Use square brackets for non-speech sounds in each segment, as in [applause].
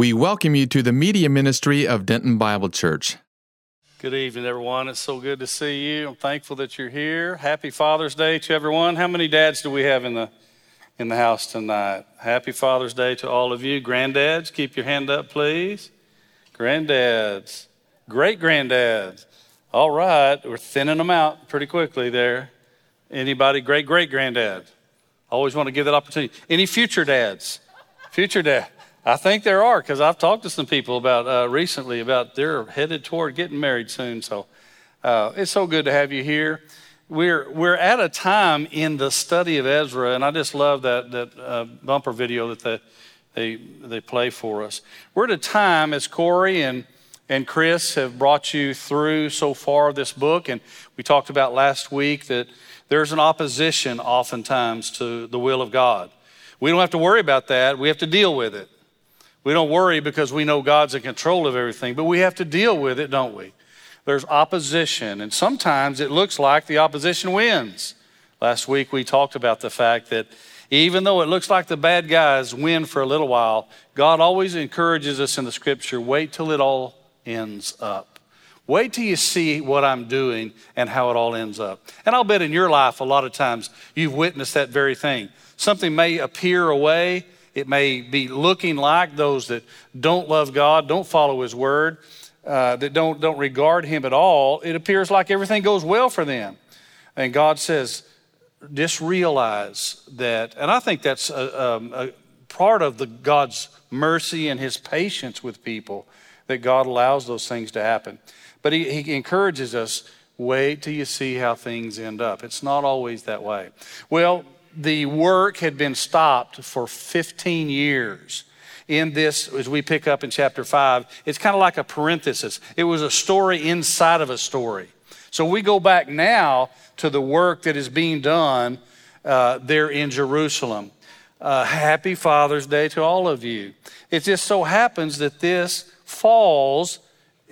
We welcome you to the media ministry of Denton Bible Church. Good evening, everyone. It's so good to see you. I'm thankful that you're here. Happy Father's Day to everyone. How many dads do we have in the in the house tonight? Happy Father's Day to all of you. Granddads, keep your hand up, please. Granddads, great granddads. All right, we're thinning them out pretty quickly there. Anybody great great granddad? Always want to give that opportunity. Any future dads? Future dad. I think there are because I've talked to some people about uh, recently about they're headed toward getting married soon. So uh, it's so good to have you here. We're we're at a time in the study of Ezra, and I just love that that uh, bumper video that they, they they play for us. We're at a time as Corey and and Chris have brought you through so far this book, and we talked about last week that there's an opposition oftentimes to the will of God. We don't have to worry about that. We have to deal with it. We don't worry because we know God's in control of everything, but we have to deal with it, don't we? There's opposition, and sometimes it looks like the opposition wins. Last week we talked about the fact that even though it looks like the bad guys win for a little while, God always encourages us in the scripture wait till it all ends up. Wait till you see what I'm doing and how it all ends up. And I'll bet in your life, a lot of times, you've witnessed that very thing. Something may appear a way, it may be looking like those that don't love God, don't follow His word, uh, that don't, don't regard Him at all. It appears like everything goes well for them. And God says, just realize that. And I think that's a, um, a part of the God's mercy and His patience with people that God allows those things to happen. But He, he encourages us wait till you see how things end up. It's not always that way. Well, the work had been stopped for 15 years. In this, as we pick up in chapter 5, it's kind of like a parenthesis. It was a story inside of a story. So we go back now to the work that is being done uh, there in Jerusalem. Uh, happy Father's Day to all of you. It just so happens that this falls,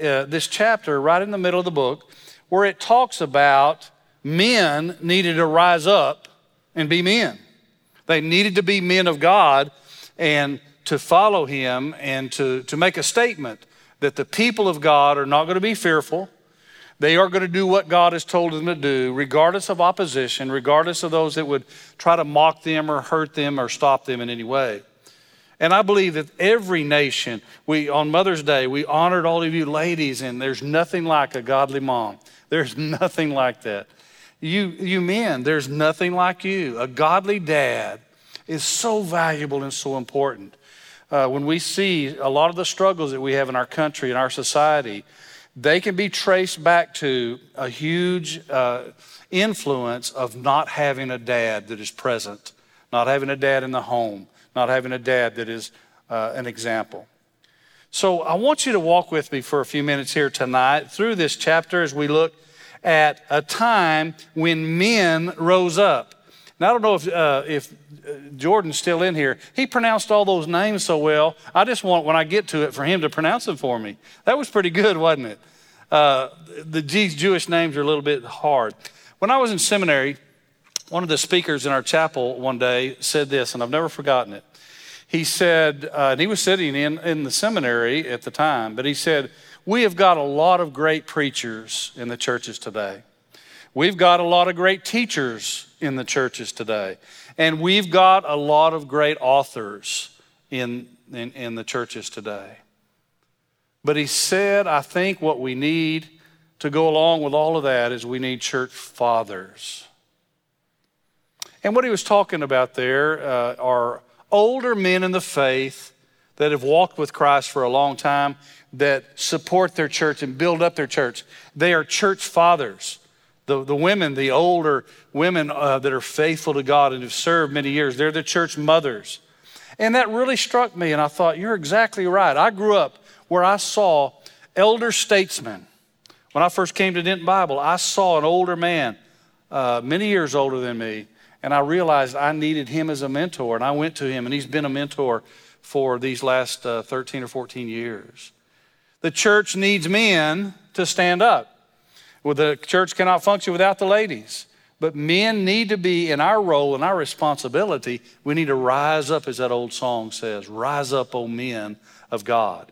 uh, this chapter, right in the middle of the book, where it talks about men needed to rise up and be men. They needed to be men of God and to follow him and to, to make a statement that the people of God are not going to be fearful. They are going to do what God has told them to do, regardless of opposition, regardless of those that would try to mock them or hurt them or stop them in any way. And I believe that every nation, we on Mother's Day, we honored all of you ladies, and there's nothing like a godly mom. There's [laughs] nothing like that. You, you men, there's nothing like you. A godly dad is so valuable and so important. Uh, when we see a lot of the struggles that we have in our country and our society, they can be traced back to a huge uh, influence of not having a dad that is present, not having a dad in the home, not having a dad that is uh, an example. So I want you to walk with me for a few minutes here tonight through this chapter as we look at a time when men rose up. Now, I don't know if, uh, if uh, Jordan's still in here. He pronounced all those names so well. I just want, when I get to it, for him to pronounce them for me. That was pretty good, wasn't it? Uh, the Jewish names are a little bit hard. When I was in seminary, one of the speakers in our chapel one day said this, and I've never forgotten it. He said, uh, and he was sitting in, in the seminary at the time, but he said, we have got a lot of great preachers in the churches today. We've got a lot of great teachers in the churches today. And we've got a lot of great authors in, in, in, the churches today. But he said, I think what we need to go along with all of that is we need church fathers. And what he was talking about there uh, are older men in the faith that have walked with Christ for a long time that support their church and build up their church. They are church fathers. The, the women, the older women uh, that are faithful to God and have served many years, they're the church mothers. And that really struck me, and I thought, you're exactly right. I grew up where I saw elder statesmen. When I first came to Denton Bible, I saw an older man, uh, many years older than me, and I realized I needed him as a mentor. And I went to him, and he's been a mentor for these last uh, 13 or 14 years. The church needs men to stand up. Well, the church cannot function without the ladies. But men need to be in our role and our responsibility. We need to rise up, as that old song says Rise up, O men of God.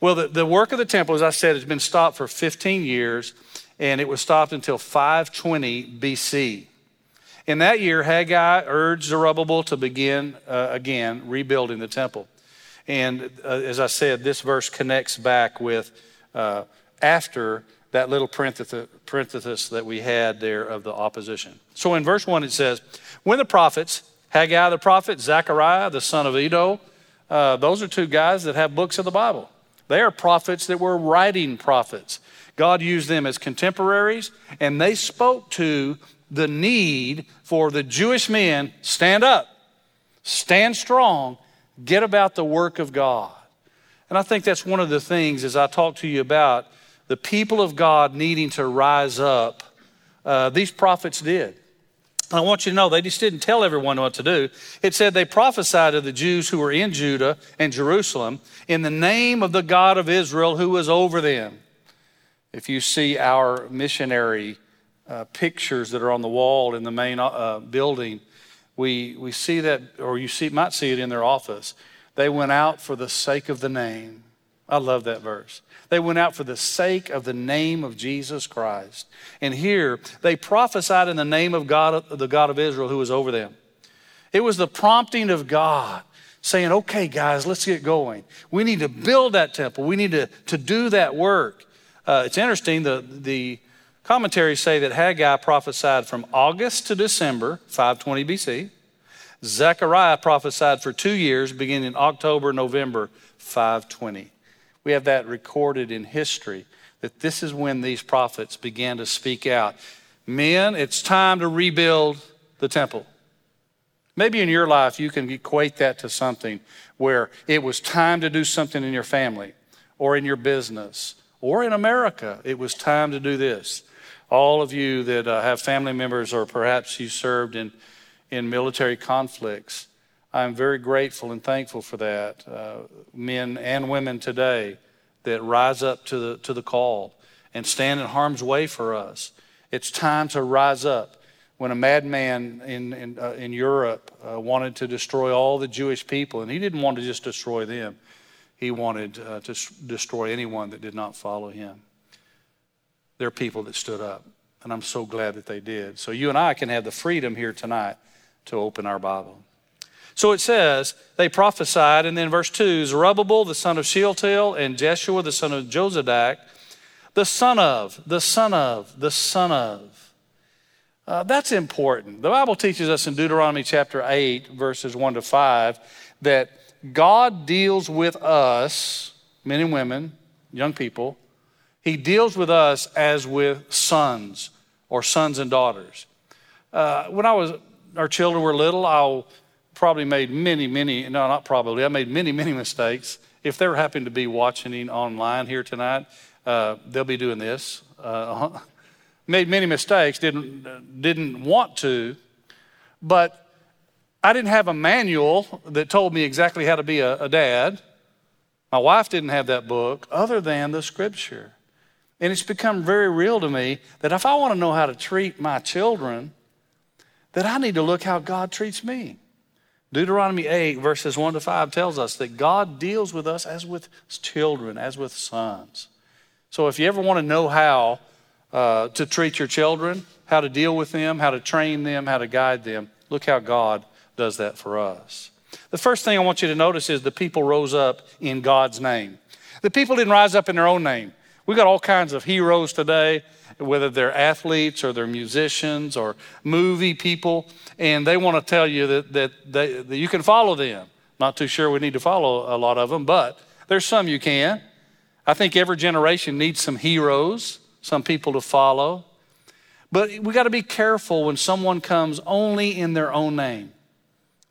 Well, the, the work of the temple, as I said, has been stopped for 15 years, and it was stopped until 520 BC. In that year, Haggai urged Zerubbabel to begin uh, again rebuilding the temple. And uh, as I said, this verse connects back with uh, after that little parenthesis that we had there of the opposition. So in verse 1, it says, When the prophets, Haggai the prophet, Zechariah the son of Iddo, uh, those are two guys that have books of the Bible. They are prophets that were writing prophets. God used them as contemporaries, and they spoke to the need for the Jewish men stand up, stand strong, get about the work of God. And I think that's one of the things as I talk to you about the people of God needing to rise up, uh, these prophets did. I want you to know they just didn't tell everyone what to do. It said they prophesied to the Jews who were in Judah and Jerusalem in the name of the God of Israel who was over them. If you see our missionary uh, pictures that are on the wall in the main uh, building, we, we see that, or you see, might see it in their office. They went out for the sake of the name. I love that verse. They went out for the sake of the name of Jesus Christ. And here they prophesied in the name of God, the God of Israel who was over them. It was the prompting of God saying, okay, guys, let's get going. We need to build that temple. We need to, to do that work. Uh, it's interesting, the, the commentaries say that Haggai prophesied from August to December, 520 BC. Zechariah prophesied for two years, beginning October, November, 520. We have that recorded in history that this is when these prophets began to speak out. Men, it's time to rebuild the temple. Maybe in your life you can equate that to something where it was time to do something in your family or in your business or in America. It was time to do this. All of you that uh, have family members or perhaps you served in, in military conflicts, I'm very grateful and thankful for that. Uh, men and women today that rise up to the, to the call and stand in harm's way for us. It's time to rise up. When a madman in, in, uh, in Europe uh, wanted to destroy all the Jewish people, and he didn't want to just destroy them, he wanted uh, to destroy anyone that did not follow him. There are people that stood up, and I'm so glad that they did. So you and I can have the freedom here tonight to open our Bible. So it says, they prophesied, and then verse 2 Zerubbabel, the son of Shealtiel, and Jeshua, the son of Jozadak, the son of, the son of, the son of. Uh, that's important. The Bible teaches us in Deuteronomy chapter 8, verses 1 to 5, that God deals with us, men and women, young people, He deals with us as with sons or sons and daughters. Uh, when I was, our children were little, I probably made many, many, no, not probably, I made many, many mistakes. If they're happening to be watching online here tonight, uh, they'll be doing this. Uh, [laughs] made many mistakes, didn't, didn't want to, but I didn't have a manual that told me exactly how to be a, a dad. My wife didn't have that book other than the scripture. And it's become very real to me that if I want to know how to treat my children, that I need to look how God treats me. Deuteronomy 8, verses 1 to 5 tells us that God deals with us as with children, as with sons. So if you ever want to know how uh, to treat your children, how to deal with them, how to train them, how to guide them, look how God does that for us. The first thing I want you to notice is the people rose up in God's name. The people didn't rise up in their own name. We've got all kinds of heroes today whether they're athletes or they're musicians or movie people, and they want to tell you that, that, they, that you can follow them. Not too sure we need to follow a lot of them, but there's some you can. I think every generation needs some heroes, some people to follow. But we got to be careful when someone comes only in their own name.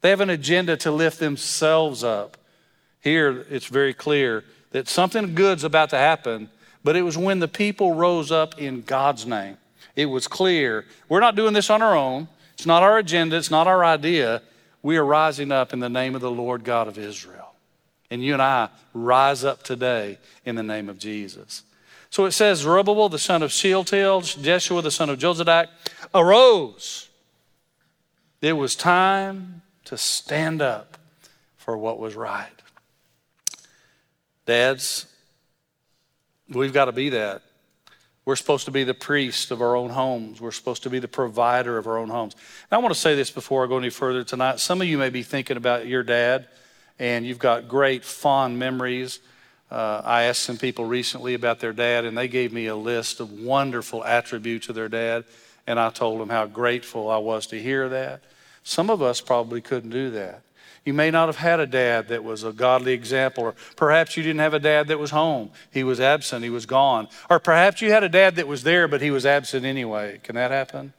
They have an agenda to lift themselves up. Here, it's very clear that something good's about to happen, but it was when the people rose up in God's name. It was clear we're not doing this on our own. It's not our agenda, it's not our idea. We are rising up in the name of the Lord God of Israel. And you and I rise up today in the name of Jesus. So it says Zerubbabel, the son of Shealtiel, Jeshua, the son of Jozadak, arose. It was time to stand up for what was right. Dads, we've got to be that. We're supposed to be the priest of our own homes. We're supposed to be the provider of our own homes. And I want to say this before I go any further tonight. Some of you may be thinking about your dad, and you've got great, fond memories. Uh, I asked some people recently about their dad, and they gave me a list of wonderful attributes of their dad, and I told them how grateful I was to hear that. Some of us probably couldn't do that. You may not have had a dad that was a godly example, or perhaps you didn't have a dad that was home. He was absent, he was gone. Or perhaps you had a dad that was there, but he was absent anyway. Can that happen?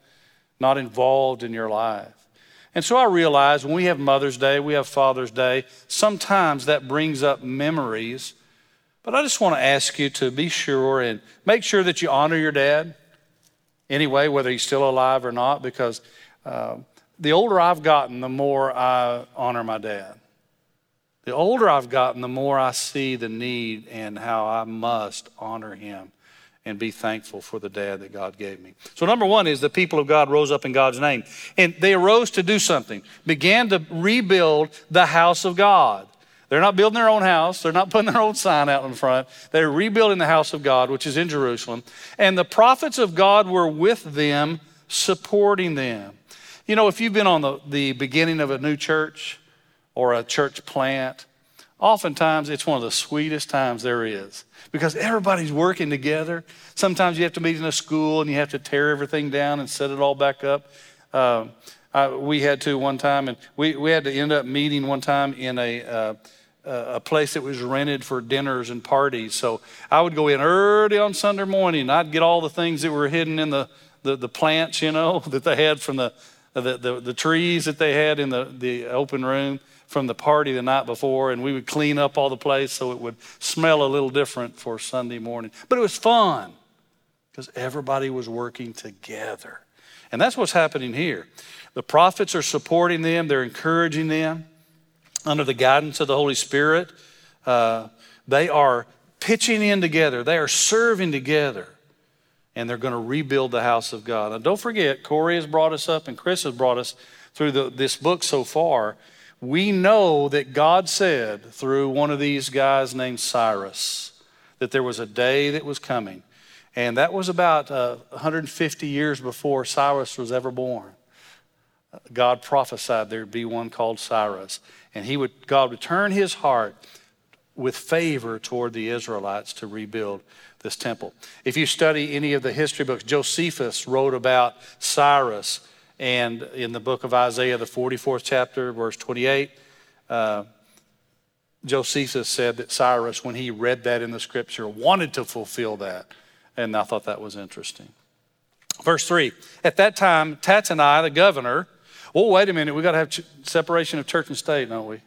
Not involved in your life. And so I realize when we have Mother's Day, we have Father's Day, sometimes that brings up memories. But I just want to ask you to be sure and make sure that you honor your dad anyway, whether he's still alive or not, because. Uh, the older I've gotten, the more I honor my dad. The older I've gotten, the more I see the need and how I must honor him and be thankful for the dad that God gave me. So, number one is the people of God rose up in God's name. And they arose to do something, began to rebuild the house of God. They're not building their own house. They're not putting their own sign out in front. They're rebuilding the house of God, which is in Jerusalem. And the prophets of God were with them, supporting them. You know, if you've been on the, the beginning of a new church or a church plant, oftentimes it's one of the sweetest times there is because everybody's working together. Sometimes you have to meet in a school and you have to tear everything down and set it all back up. Uh, I, we had to one time, and we, we had to end up meeting one time in a, uh, a place that was rented for dinners and parties. So I would go in early on Sunday morning. I'd get all the things that were hidden in the, the, the plants, you know, [laughs] that they had from the, the, the, the trees that they had in the, the open room from the party the night before, and we would clean up all the place so it would smell a little different for Sunday morning. But it was fun because everybody was working together. And that's what's happening here. The prophets are supporting them, they're encouraging them under the guidance of the Holy Spirit. Uh, they are pitching in together, they are serving together and they're going to rebuild the house of God. Now, don't forget, Corey has brought us up and Chris has brought us through the, this book so far. We know that God said through one of these guys named Cyrus that there was a day that was coming. And that was about uh, 150 years before Cyrus was ever born. God prophesied there'd be one called Cyrus. And he would, God would turn his heart with favor toward the Israelites to rebuild this temple. If you study any of the history books, Josephus wrote about Cyrus, and in the book of Isaiah, the 44th chapter, verse 28, uh, Josephus said that Cyrus, when he read that in the scripture, wanted to fulfill that. And I thought that was interesting. Verse 3 At that time, Tattenai, the governor, well, wait a minute, we got to have ch- separation of church and state, don't we?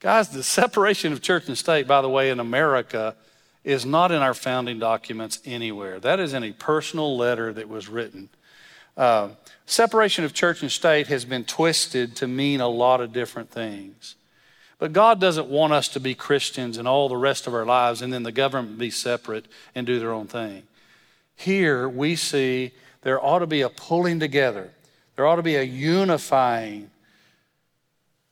Guys, the [laughs] separation of church and state, by the way, in America is not in our founding documents anywhere. That is in a personal letter that was written. Uh, separation of church and state has been twisted to mean a lot of different things. But God doesn't want us to be Christians and all the rest of our lives and then the government be separate and do their own thing. Here we see there ought to be a pulling together, there ought to be a unifying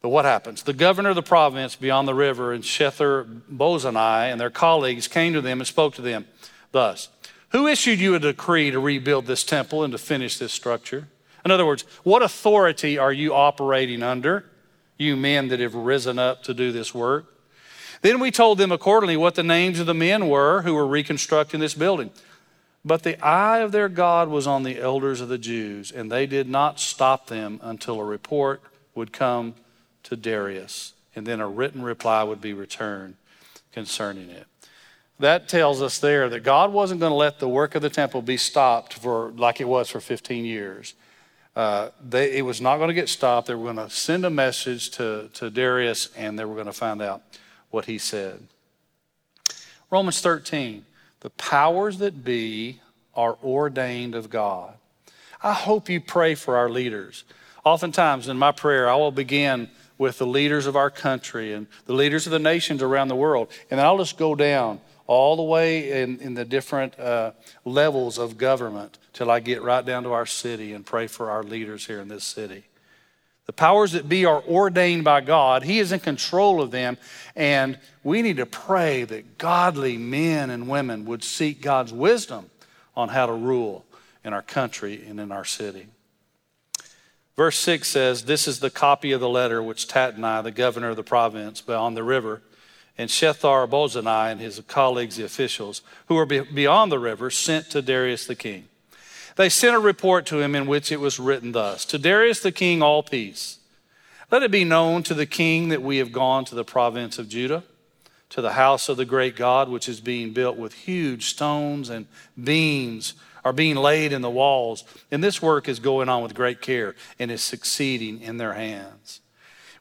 but what happens? The governor of the province beyond the river and Shethar Bozenai and their colleagues came to them and spoke to them thus Who issued you a decree to rebuild this temple and to finish this structure? In other words, what authority are you operating under, you men that have risen up to do this work? Then we told them accordingly what the names of the men were who were reconstructing this building. But the eye of their God was on the elders of the Jews, and they did not stop them until a report would come to Darius, and then a written reply would be returned concerning it. That tells us there that God wasn't going to let the work of the temple be stopped for like it was for 15 years. Uh, they, it was not going to get stopped. They were going to send a message to, to Darius, and they were going to find out what he said. Romans 13, the powers that be are ordained of God. I hope you pray for our leaders. Oftentimes in my prayer, I will begin with the leaders of our country and the leaders of the nations around the world. And I'll just go down all the way in, in the different uh, levels of government till I get right down to our city and pray for our leaders here in this city. The powers that be are ordained by God. He is in control of them. And we need to pray that godly men and women would seek God's wisdom on how to rule in our country and in our city. Verse 6 says, This is the copy of the letter which Tattenai, the governor of the province beyond the river, and Shethar Bozenai and his colleagues, the officials, who were beyond the river, sent to Darius the king. They sent a report to him in which it was written thus To Darius the king, all peace. Let it be known to the king that we have gone to the province of Judah, to the house of the great God, which is being built with huge stones and beams are being laid in the walls. And this work is going on with great care and is succeeding in their hands.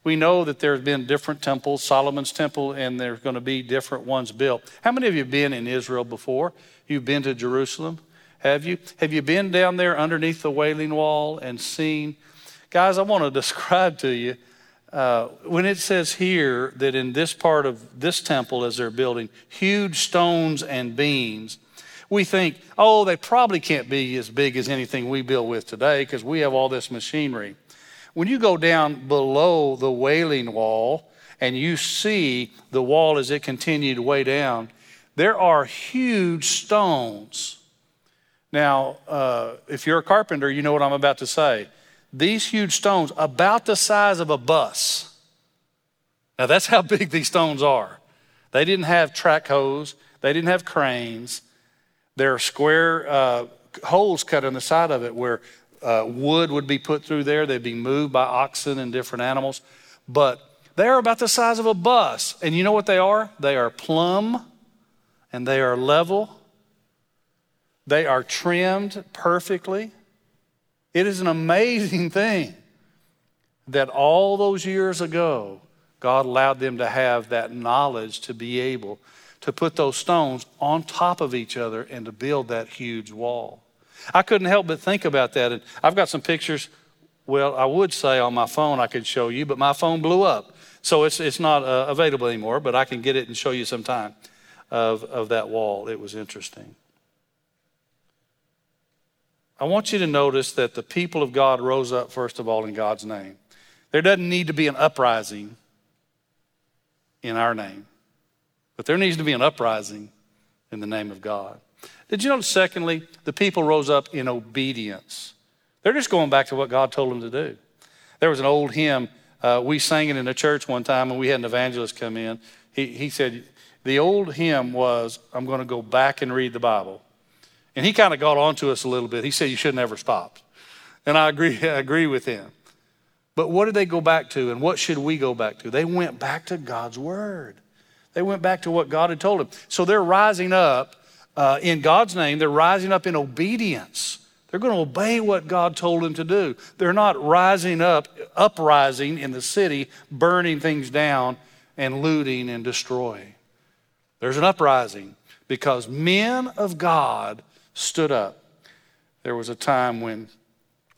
We know that there have been different temples, Solomon's temple, and there's going to be different ones built. How many of you have been in Israel before? You've been to Jerusalem? Have you? Have you been down there underneath the Wailing Wall and seen? Guys, I want to [laughs] describe to you uh, when it says here that in this part of this temple, as they're building, huge stones and beams, we think, oh, they probably can't be as big as anything we build with today because we have all this machinery. When you go down below the wailing wall and you see the wall as it continued way down, there are huge stones. Now, uh, if you're a carpenter, you know what I'm about to say. These huge stones, about the size of a bus. Now, that's how [laughs] big these stones are. They didn't have track hoes, they didn't have cranes. There are square uh, holes cut in the side of it where uh, wood would be put through there. They'd be moved by oxen and different animals. But they're about the size of a bus. And you know what they are? They are plumb and they are level. They are trimmed perfectly. It is an amazing thing that all those years ago, God allowed them to have that knowledge to be able to put those stones on top of each other and to build that huge wall. I couldn't help but think about that. And I've got some pictures. Well, I would say on my phone I could show you, but my phone blew up. So it's, it's not uh, available anymore, but I can get it and show you sometime of, of that wall. It was interesting. I want you to notice that the people of God rose up, first of all, in God's name. There doesn't need to be an uprising in our name, but there needs to be an uprising in the name of God. Did you notice, secondly, the people rose up in obedience? They're just going back to what God told them to do. There was an old hymn, uh, we sang it in a church one time, and we had an evangelist come in. He, he said, The old hymn was, I'm going to go back and read the Bible. And he kind of got onto us a little bit. He said, You should never stop. And I agree, [laughs] I agree with him. But what did they go back to, and what should we go back to? They went back to God's Word. They went back to what God had told them. So they're rising up uh, in God's name, they're rising up in obedience. They're going to obey what God told them to do. They're not rising up, uprising in the city, burning things down and looting and destroying. There's an uprising because men of God stood up. There was a time when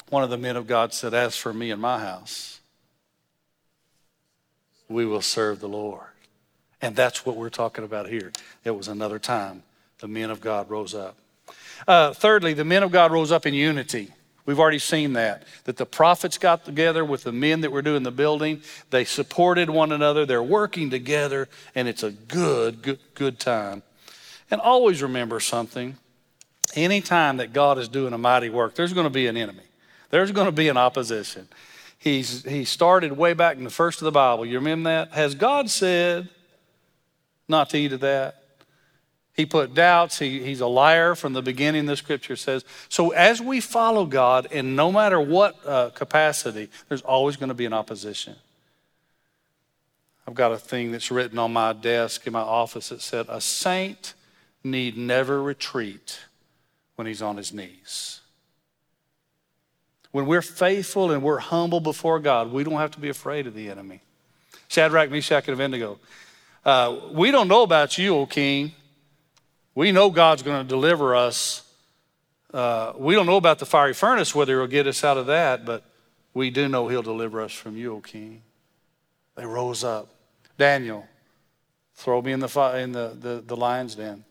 one of the men of God said, As for me and my house, we will serve the Lord. And that's what we're talking about here. It was another time the men of God rose up. Uh, thirdly, the men of God rose up in unity. We've already seen that. That the prophets got together with the men that were doing the building. They supported one another. They're working together, and it's a good, good, good time. And always remember something. Anytime that God is doing a mighty work, there's going to be an enemy. There's going to be an opposition. He's, he started way back in the first of the Bible. You remember that? Has God said not to eat of that? He put doubts. He, he's a liar from the beginning, the scripture says. So, as we follow God, and no matter what uh, capacity, there's always going to be an opposition. I've got a thing that's written on my desk in my office that said, A saint need never retreat when he's on his knees. When we're faithful and we're humble before God, we don't have to be afraid of the enemy. Shadrach, Meshach, and Abednego. Uh, we don't know about you, O king. We know God's going to deliver us. Uh, we don't know about the fiery furnace, whether he'll get us out of that, but we do know he'll deliver us from you, O king. They rose up. Daniel, throw me in the, in the, the, the lion's den.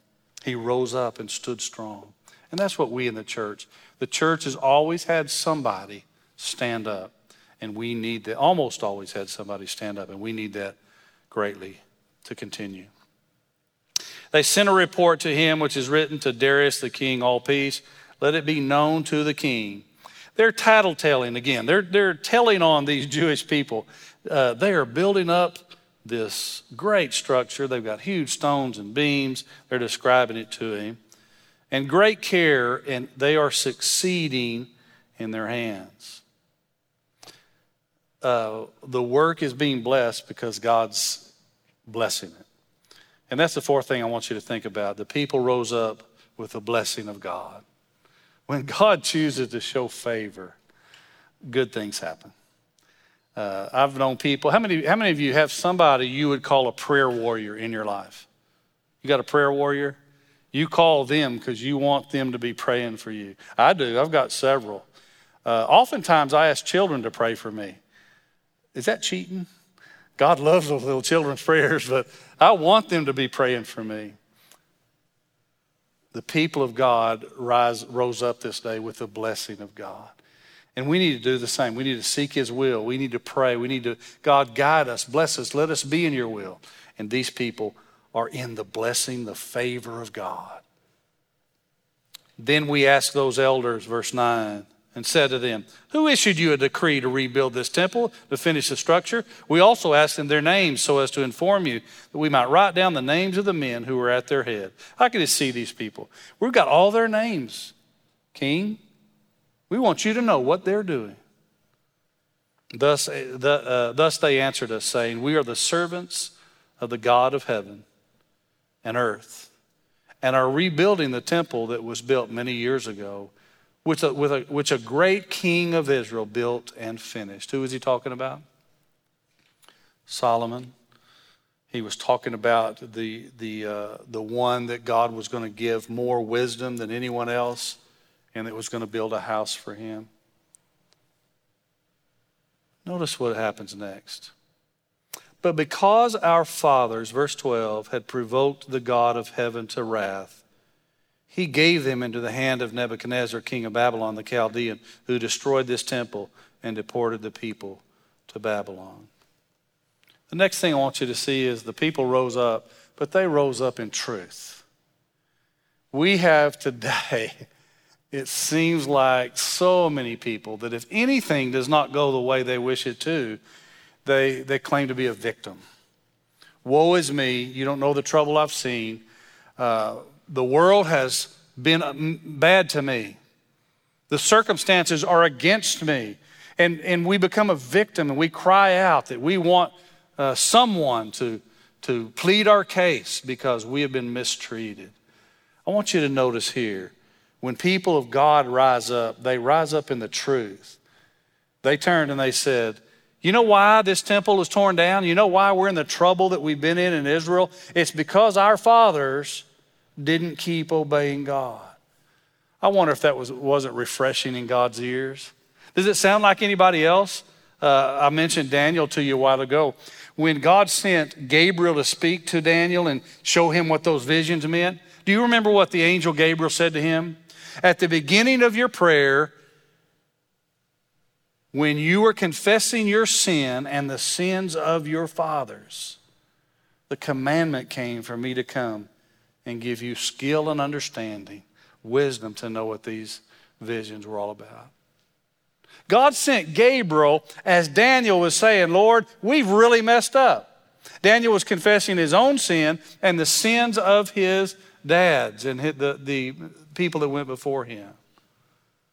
He rose up and stood strong. And that's what we in the church, the church has always had somebody stand up. And we need that, almost always had somebody stand up. And we need that greatly to continue. They sent a report to him, which is written to Darius the king, all peace. Let it be known to the king. They're tattletelling again. They're, they're telling on these [laughs] Jewish people. Uh, they are building up this great structure. They've got huge stones and beams. They're describing it to him. And great care, and they are succeeding in their hands. Uh, the work is being blessed because God's blessing it. And that's the fourth thing I want you to think about. The people rose up with the blessing of God. When [laughs] God chooses to show favor, good things happen. Uh, I've known people. How many, how many of you have somebody you would call a prayer warrior in your life? You got a prayer warrior? You call them because you want them to be praying for you. I do. I've got several. Uh, oftentimes, I ask children to pray for me. Is that cheating? God loves those little children's [laughs] prayers, but I want them to be praying for me. The people of God rise, rose up this day with the blessing of God. And we need to do the same. We need to seek His will. We need to pray. We need to, God, guide us, bless us, let us be in your will. And these people are in the blessing, the favor of God. Then we asked those elders, verse 9 and said to them, Who issued you a decree to rebuild this temple, to finish the structure? We also asked them their names so as to inform you that we might write down the names of the men who were at their head. I could just see these people. We've got all their names, King. We want you to know what they're doing. Thus, uh, the, uh, thus they answered us, saying, We are the servants of the God of heaven and earth, and are rebuilding the temple that was built many years ago which a, a, which a great king of Israel built and finished. Who is he talking about? Solomon. He was talking about the, the, uh, the one that God was going to give more wisdom than anyone else and that was going to build a house for him. Notice what happens next. But because our fathers, verse 12, had provoked the God of heaven to wrath, he gave them into the hand of Nebuchadnezzar, king of Babylon, the Chaldean, who destroyed this temple and deported the people to Babylon. The next thing I want you to see is the people rose up, but they rose up in truth. We have today, [laughs] it seems like so many people that if anything does not go the way they wish it to, they, they claim to be a victim. Woe is me, you don't know the trouble I've seen. Uh, the world has been bad to me. The circumstances are against me. And, and we become a victim and we cry out that we want uh, someone to, to plead our case because we have been mistreated. I want you to notice here when people of God rise up, they rise up in the truth. They turned and they said, You know why this temple is torn down? You know why we're in the trouble that we've been in in Israel? It's because our fathers didn't keep obeying God. I wonder if that was, wasn't refreshing in God's ears. Does it sound like anybody else? Uh, I mentioned Daniel to you a while ago. When God sent Gabriel to speak to Daniel and show him what those visions meant, do you remember what the angel Gabriel said to him? At the beginning of your prayer, when you were confessing your sin and the sins of your fathers, the commandment came for me to come and give you skill and understanding, wisdom to know what these visions were all about. God sent Gabriel as Daniel was saying, Lord, we've really messed up. Daniel was confessing his own sin and the sins of his dads and the, the people that went before him.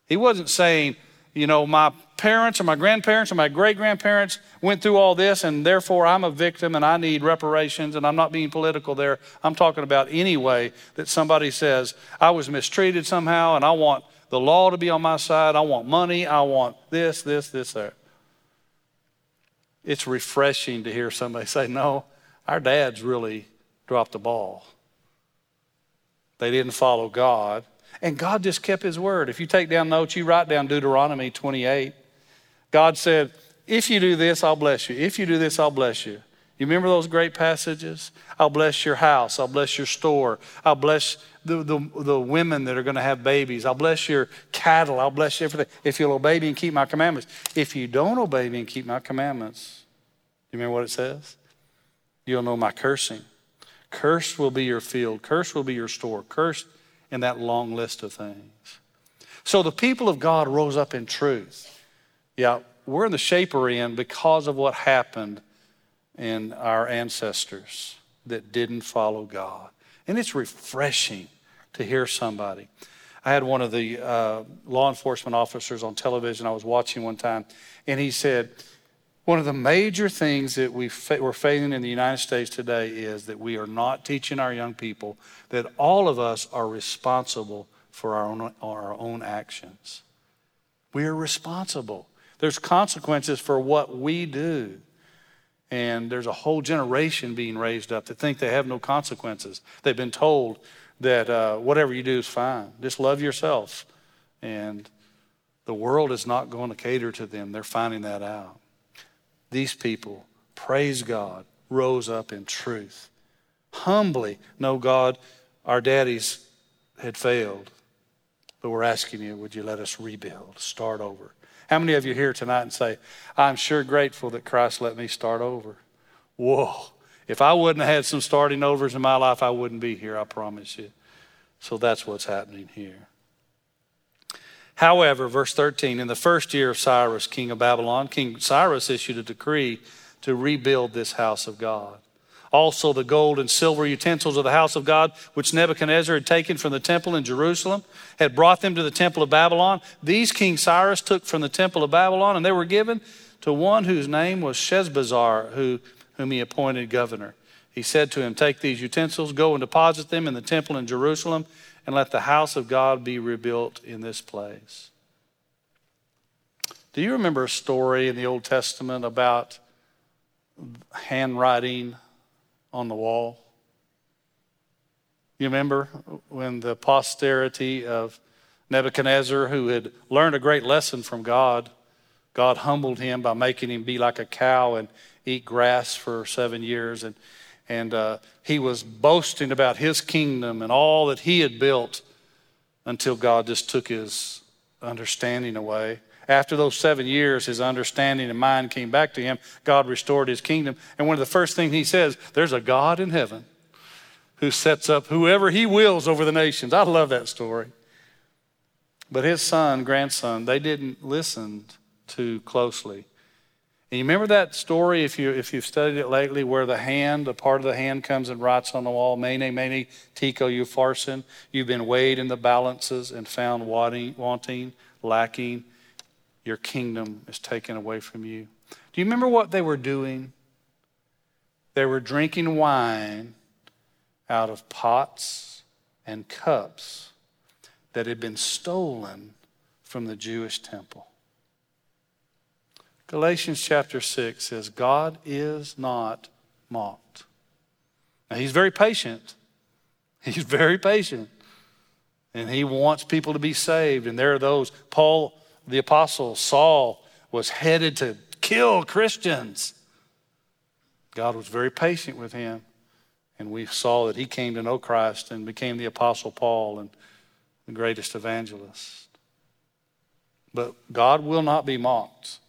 He wasn't saying, you know, my parents or my grandparents or my great grandparents went through all this and therefore I'm a victim and I need reparations and I'm not being political there. I'm talking about any way that somebody says, I was mistreated somehow and I want the law to be on my side. I want money. I want this, this, this, that. It's refreshing to hear somebody say, No, our dads really dropped the ball. They didn't follow God. And God just kept his word. If you take down notes, you write down Deuteronomy 28. God said, If you do this, I'll bless you. If you do this, I'll bless you. You remember those great passages? I'll bless your house. I'll bless your store. I'll bless the, the, the women that are going to have babies. I'll bless your cattle. I'll bless everything if you'll obey me and keep my commandments. If you don't obey me and keep my commandments, you remember what it says? You'll know my cursing. Cursed will be your field. Cursed will be your store. Cursed in that long list of things. So the people of God rose up in truth. Yeah, we're in the shaper end because of what happened in our ancestors that didn't follow God. And it's refreshing to hear somebody. I had one of the uh, law enforcement officers on television I was watching one time, and he said, one of the major things that we we're facing in the United States today is that we are not teaching our young people that all of us are responsible for our own, our own actions. We are responsible. There's consequences for what we do. And there's a whole generation being raised up that think they have no consequences. They've been told that uh, whatever you do is fine. Just love yourself. And the world is not going to cater to them. They're finding that out. These people, praise God, rose up in truth. Humbly, no, God, our daddies had failed, but we're asking you, would you let us rebuild, start over? How many of you here tonight and say, I'm sure grateful that Christ let me start over? Whoa. If I wouldn't have had some starting overs in my life, I wouldn't be here, I promise you. So that's what's happening here. However, verse 13, in the first year of Cyrus, king of Babylon, King Cyrus issued a decree to rebuild this house of God. Also, the gold and silver utensils of the house of God, which Nebuchadnezzar had taken from the temple in Jerusalem, had brought them to the temple of Babylon. These King Cyrus took from the temple of Babylon, and they were given to one whose name was Sheshbazzar, who, whom he appointed governor. He said to him, Take these utensils, go and deposit them in the temple in Jerusalem and let the house of God be rebuilt in this place. Do you remember a story in the Old Testament about handwriting on the wall? You remember when the posterity of Nebuchadnezzar, who had learned a great lesson from God, God humbled him by making him be like a cow and eat grass for seven years. And and uh, he was boasting about his kingdom and all that he had built until God just took his understanding away. After those seven years, his understanding and mind came back to him. God restored his kingdom. And one of the first things he says, there's a God in heaven who sets up whoever he wills over the nations. I love that story. But his son, grandson, they didn't listen too closely. And you remember that story, if, you, if you've studied it lately, where the hand, a part of the hand comes and writes on the wall, Mene, Mene, Tekel, Upharsin. You've been weighed in the balances and found wanting, wanting, lacking. Your kingdom is taken away from you. Do you remember what they were doing? They were drinking wine out of pots and cups that had been stolen from the Jewish temple. Galatians chapter 6 says, God is not mocked. Now, he's very patient. [laughs] He's very patient. And he wants people to be saved. And there are those, Paul, the apostle, Saul, was headed to kill Christians. God was very patient with him. And we saw that he came to know Christ and became the apostle Paul and the greatest evangelist. But God will not be mocked.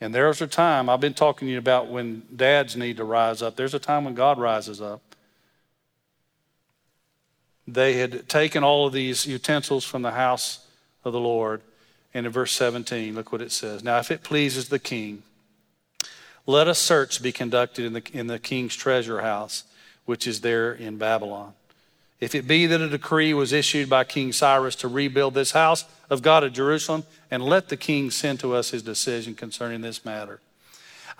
And there's a time, I've been talking to you about when dads need to rise up. There's a time when God rises up. They had taken all of these utensils from the house of the Lord. And in verse 17, look what it says. Now, if it pleases the king, let a search be conducted in the, in the king's treasure house, which is there in Babylon. If it be that a decree was issued by King Cyrus to rebuild this house of God at Jerusalem, and let the king send to us his decision concerning this matter.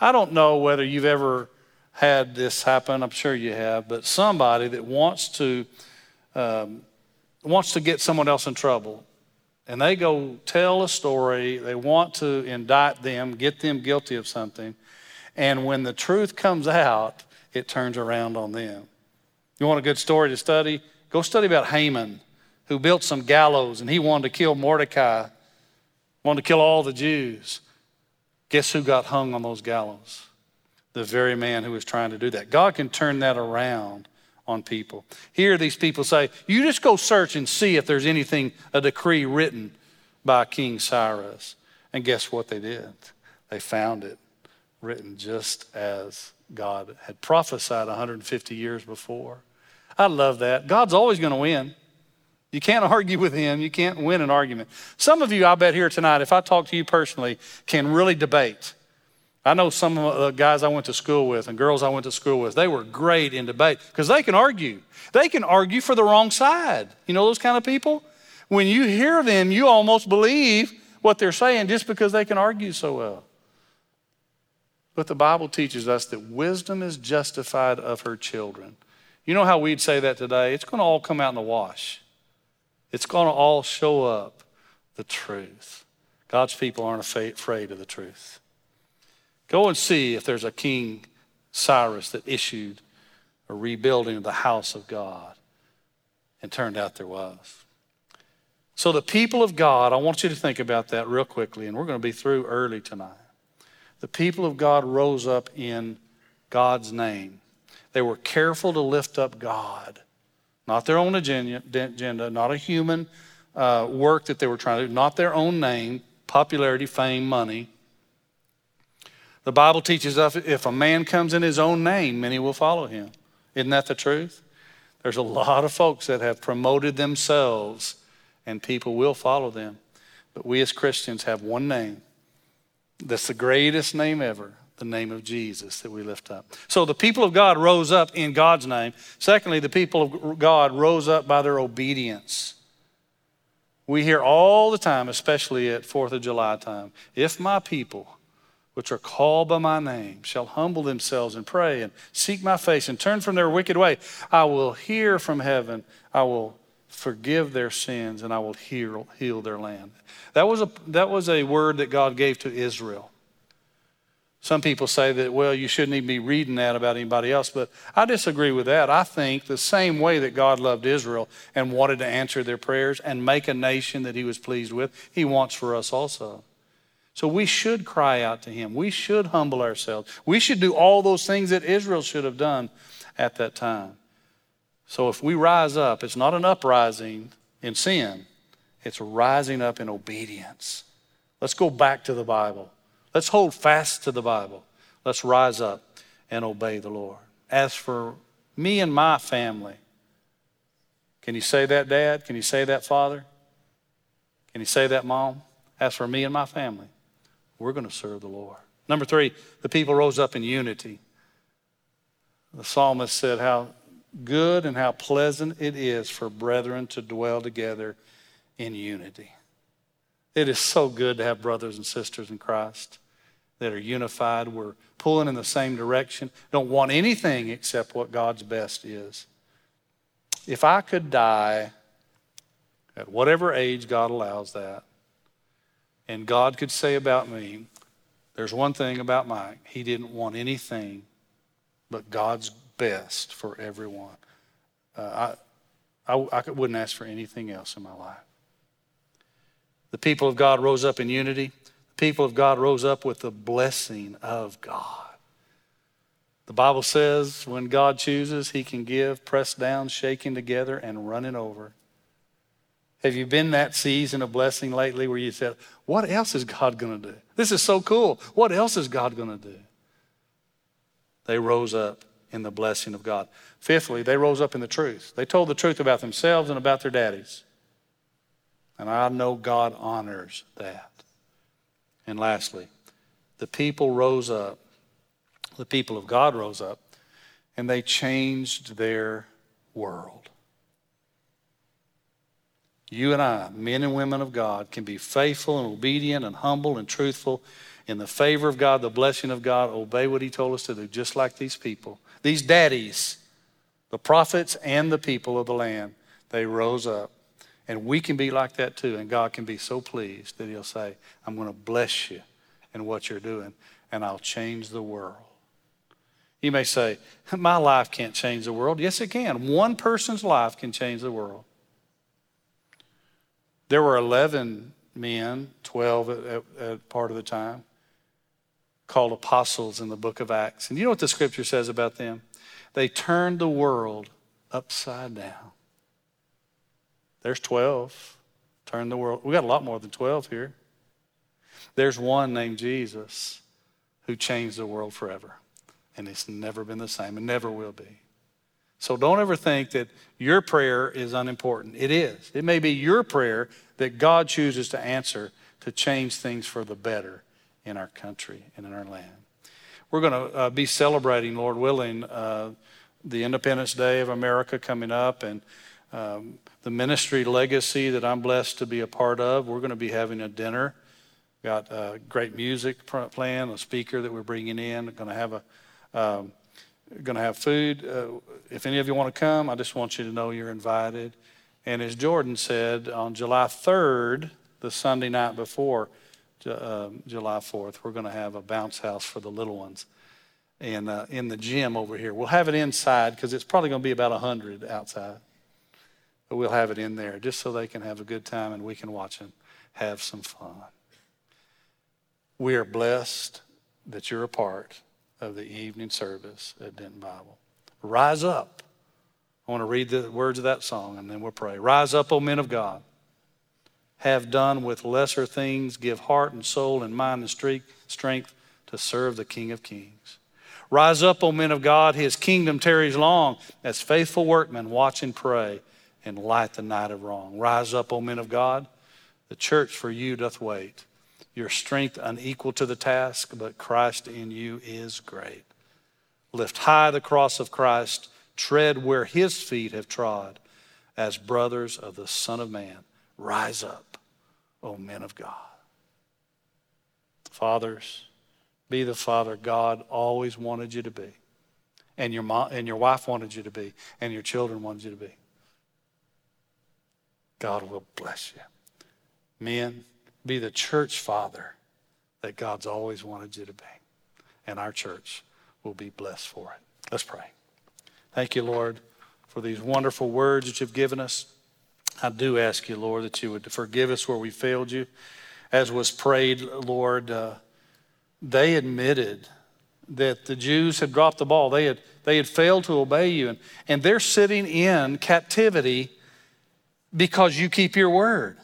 I don't know whether you've ever had this happen. I'm sure you have, but somebody that wants to um, wants to get someone else in trouble, and they go tell a story. They want to indict them, get them guilty of something, and when the truth comes out, it turns around on them. You want a good story to study? Go study about Haman, who built some gallows and he wanted to kill Mordecai, wanted to kill all the Jews. Guess who got hung on those gallows? the very man who was trying to do that. God can turn that around on people. Here, these people say, You just go search and see if there's anything, a decree written by King Cyrus. And guess what they did? They found it written just as God had prophesied 150 years before. I love that. God's always going to win. You can't [laughs] argue with him. You can't win an argument. Some of you, I bet, here tonight, if I talk to you personally, can really debate. I know some of the guys I went to school with and girls I went to school with, they were great in debate because they can argue. They can argue for the wrong side. You know those kind of people? When you hear them, you almost believe what they're saying just because they can argue so well. But the Bible teaches us that wisdom is justified of her children. You know how we'd say that today? It's going to all come out in the wash. It's going to all show up the truth. God's people aren't afraid of the truth. Go and see if there's a King Cyrus that issued a rebuilding of the house of God. And turned out there was. So, the people of God, I want you to think about that real quickly, and we're going to be through early tonight. The people of God rose up in God's name. They were careful to lift up God not their own agenda, not a human uh, work that they were trying to do, not their own name, popularity, fame, money. The Bible teaches us if a man comes in his own name, many will follow him. Isn't that the truth? There's a lot of folks that have promoted themselves and people will follow them. But we as Christians have one name that's the greatest name ever the name of Jesus that we lift up. So the people of God rose up in God's name. Secondly, the people of God rose up by their obedience. We hear all the time, especially at 4th of July time, if my people, which are called by my name, shall humble themselves and pray and seek my face and turn from their wicked way, I will hear from heaven, I will forgive their sins, and I will heal, heal their land. That was, a, that was a word that God gave to Israel. Some people say that, well, you shouldn't even be reading that about anybody else, but I disagree with that. I think the same way that God loved Israel and wanted to answer their prayers and make a nation that He was pleased with, He wants for us also. So we should cry out to Him. We should humble ourselves. We should do all those things that Israel should have done at that time. So if we rise up, it's not an uprising in sin, it's rising up in obedience. Let's go back to the Bible. Let's hold fast to the Bible. Let's rise up and obey the Lord. As for me and my family, can you say that, Dad? Can you say that, Father? Can you say that, Mom? As for me and my family, we're going to serve the Lord. Number three, the people rose up in unity. The psalmist said, How good and how pleasant it is for brethren to dwell together in unity. It is so good to have brothers and sisters in Christ that are unified. We're pulling in the same direction. Don't want anything except what God's best is. If I could die at whatever age God allows that, and God could say about me, there's one thing about Mike, he didn't want anything but God's best for everyone. Uh, I, I, I wouldn't ask for anything else in my life. The people of God rose up in unity people of God rose up with the blessing of God. The Bible says when God chooses, he can give, pressed down, shaking together, and running over. Have you been that season of blessing lately where you said, What else is God going to do? This is so cool. What else is God going to do? They rose up in the blessing of God. Fifthly, they rose up in the truth. They told the truth about themselves and about their daddies. And I know God honors that. And lastly, the people rose up, the people of God rose up, and they changed their world. You and I, men and women of God, can be faithful and obedient and humble and truthful in the favor of God, the blessing of God, obey what He told us to do, just like these people. These daddies, the prophets and the people of the land, they rose up and we can be like that too. And God can be so pleased that He'll say, I'm going to bless you in what you're doing, and I'll change the world. You may say, My life can't change the world. Yes, it can. One person's life can change the world. There were 11 men, 12 at, at, at part of the time. called apostles in the book of Acts. And you know what the scripture says about them? They turned the world upside down. There's 12. Turn the world. We got a lot more than 12 here. There's one named Jesus who changed the world forever. And it's never been the same and never will be. So don't ever think that your prayer is unimportant. It is. It may be your prayer that God chooses to answer to change things for the better in our country and in our land. We're going to uh, be celebrating, Lord willing, uh, the Independence Day of America coming up and um, the ministry legacy that I'm blessed to be a part of. We're going to be having a dinner. Got uh, great music plan, a speaker that we're bringing in. Going to have a um, going to have food. Uh, if any of you want to come, I just want you to know you're invited. And as Jordan said, on July 3rd, the Sunday night before uh, July 4th, we're going to have a bounce house for the little ones and uh, in the gym over here. We'll have it inside because it's probably going to be about 100 outside. But we'll have it in there just so they can have a good time and we can watch them have some fun. We are blessed that you're a part of the evening service at Denton Bible. Rise up. I want to read the words of that song and then we'll pray. Rise up, O men of God. Have done with lesser things. Give heart and soul and mind and strength to serve the King of Kings. Rise up, O men of God. His kingdom tarries long as faithful workmen watch and pray and light the night of wrong. Rise up, O men of God. The church for you doth wait. Your strength unequal to the task, but Christ in you is great. Lift high the cross of Christ, tread where his feet have trod. As brothers of the Son of Man, rise up, O men of God. Fathers, be the father God always wanted you to be. And your, mom, and your wife wanted you to be. And your children wanted you to be. God will bless you. Men, be the church father that God's always wanted you to be. And our church will be blessed for it. Let's pray. Thank you, Lord, for these wonderful words that you've given us. I do ask you, Lord, that you would forgive us where we failed you. As was prayed, Lord, uh, they admitted that the Jews had dropped the ball. They had, they had failed to obey you. And, and they're sitting in captivity because you keep your word.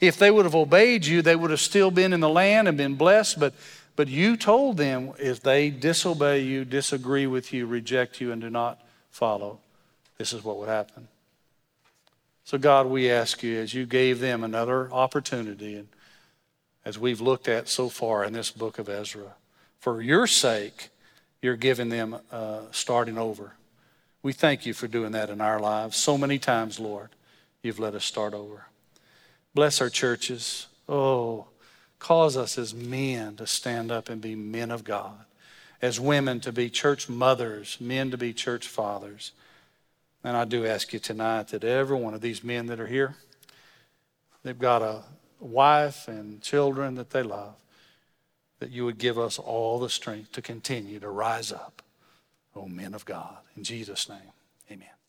If they would have obeyed you, they would have still been in the land and been blessed. But, but you told them if they disobey you, disagree with you, reject you, and do not follow, this is what would happen. So, God, we ask you as you gave them another opportunity, and as we've looked at so far in this book of Ezra, for your sake, you're giving them uh, starting over. We thank you for doing that in our lives. So many times, Lord, you've let us start over. Bless our churches. Oh, cause us as men to stand up and be men of God, as women to be church mothers, men to be church fathers. And I do ask you tonight that every one of these men that are here, they've got a wife and children that they love, that you would give us all the strength to continue to rise up, oh men of God. In Jesus' name, amen.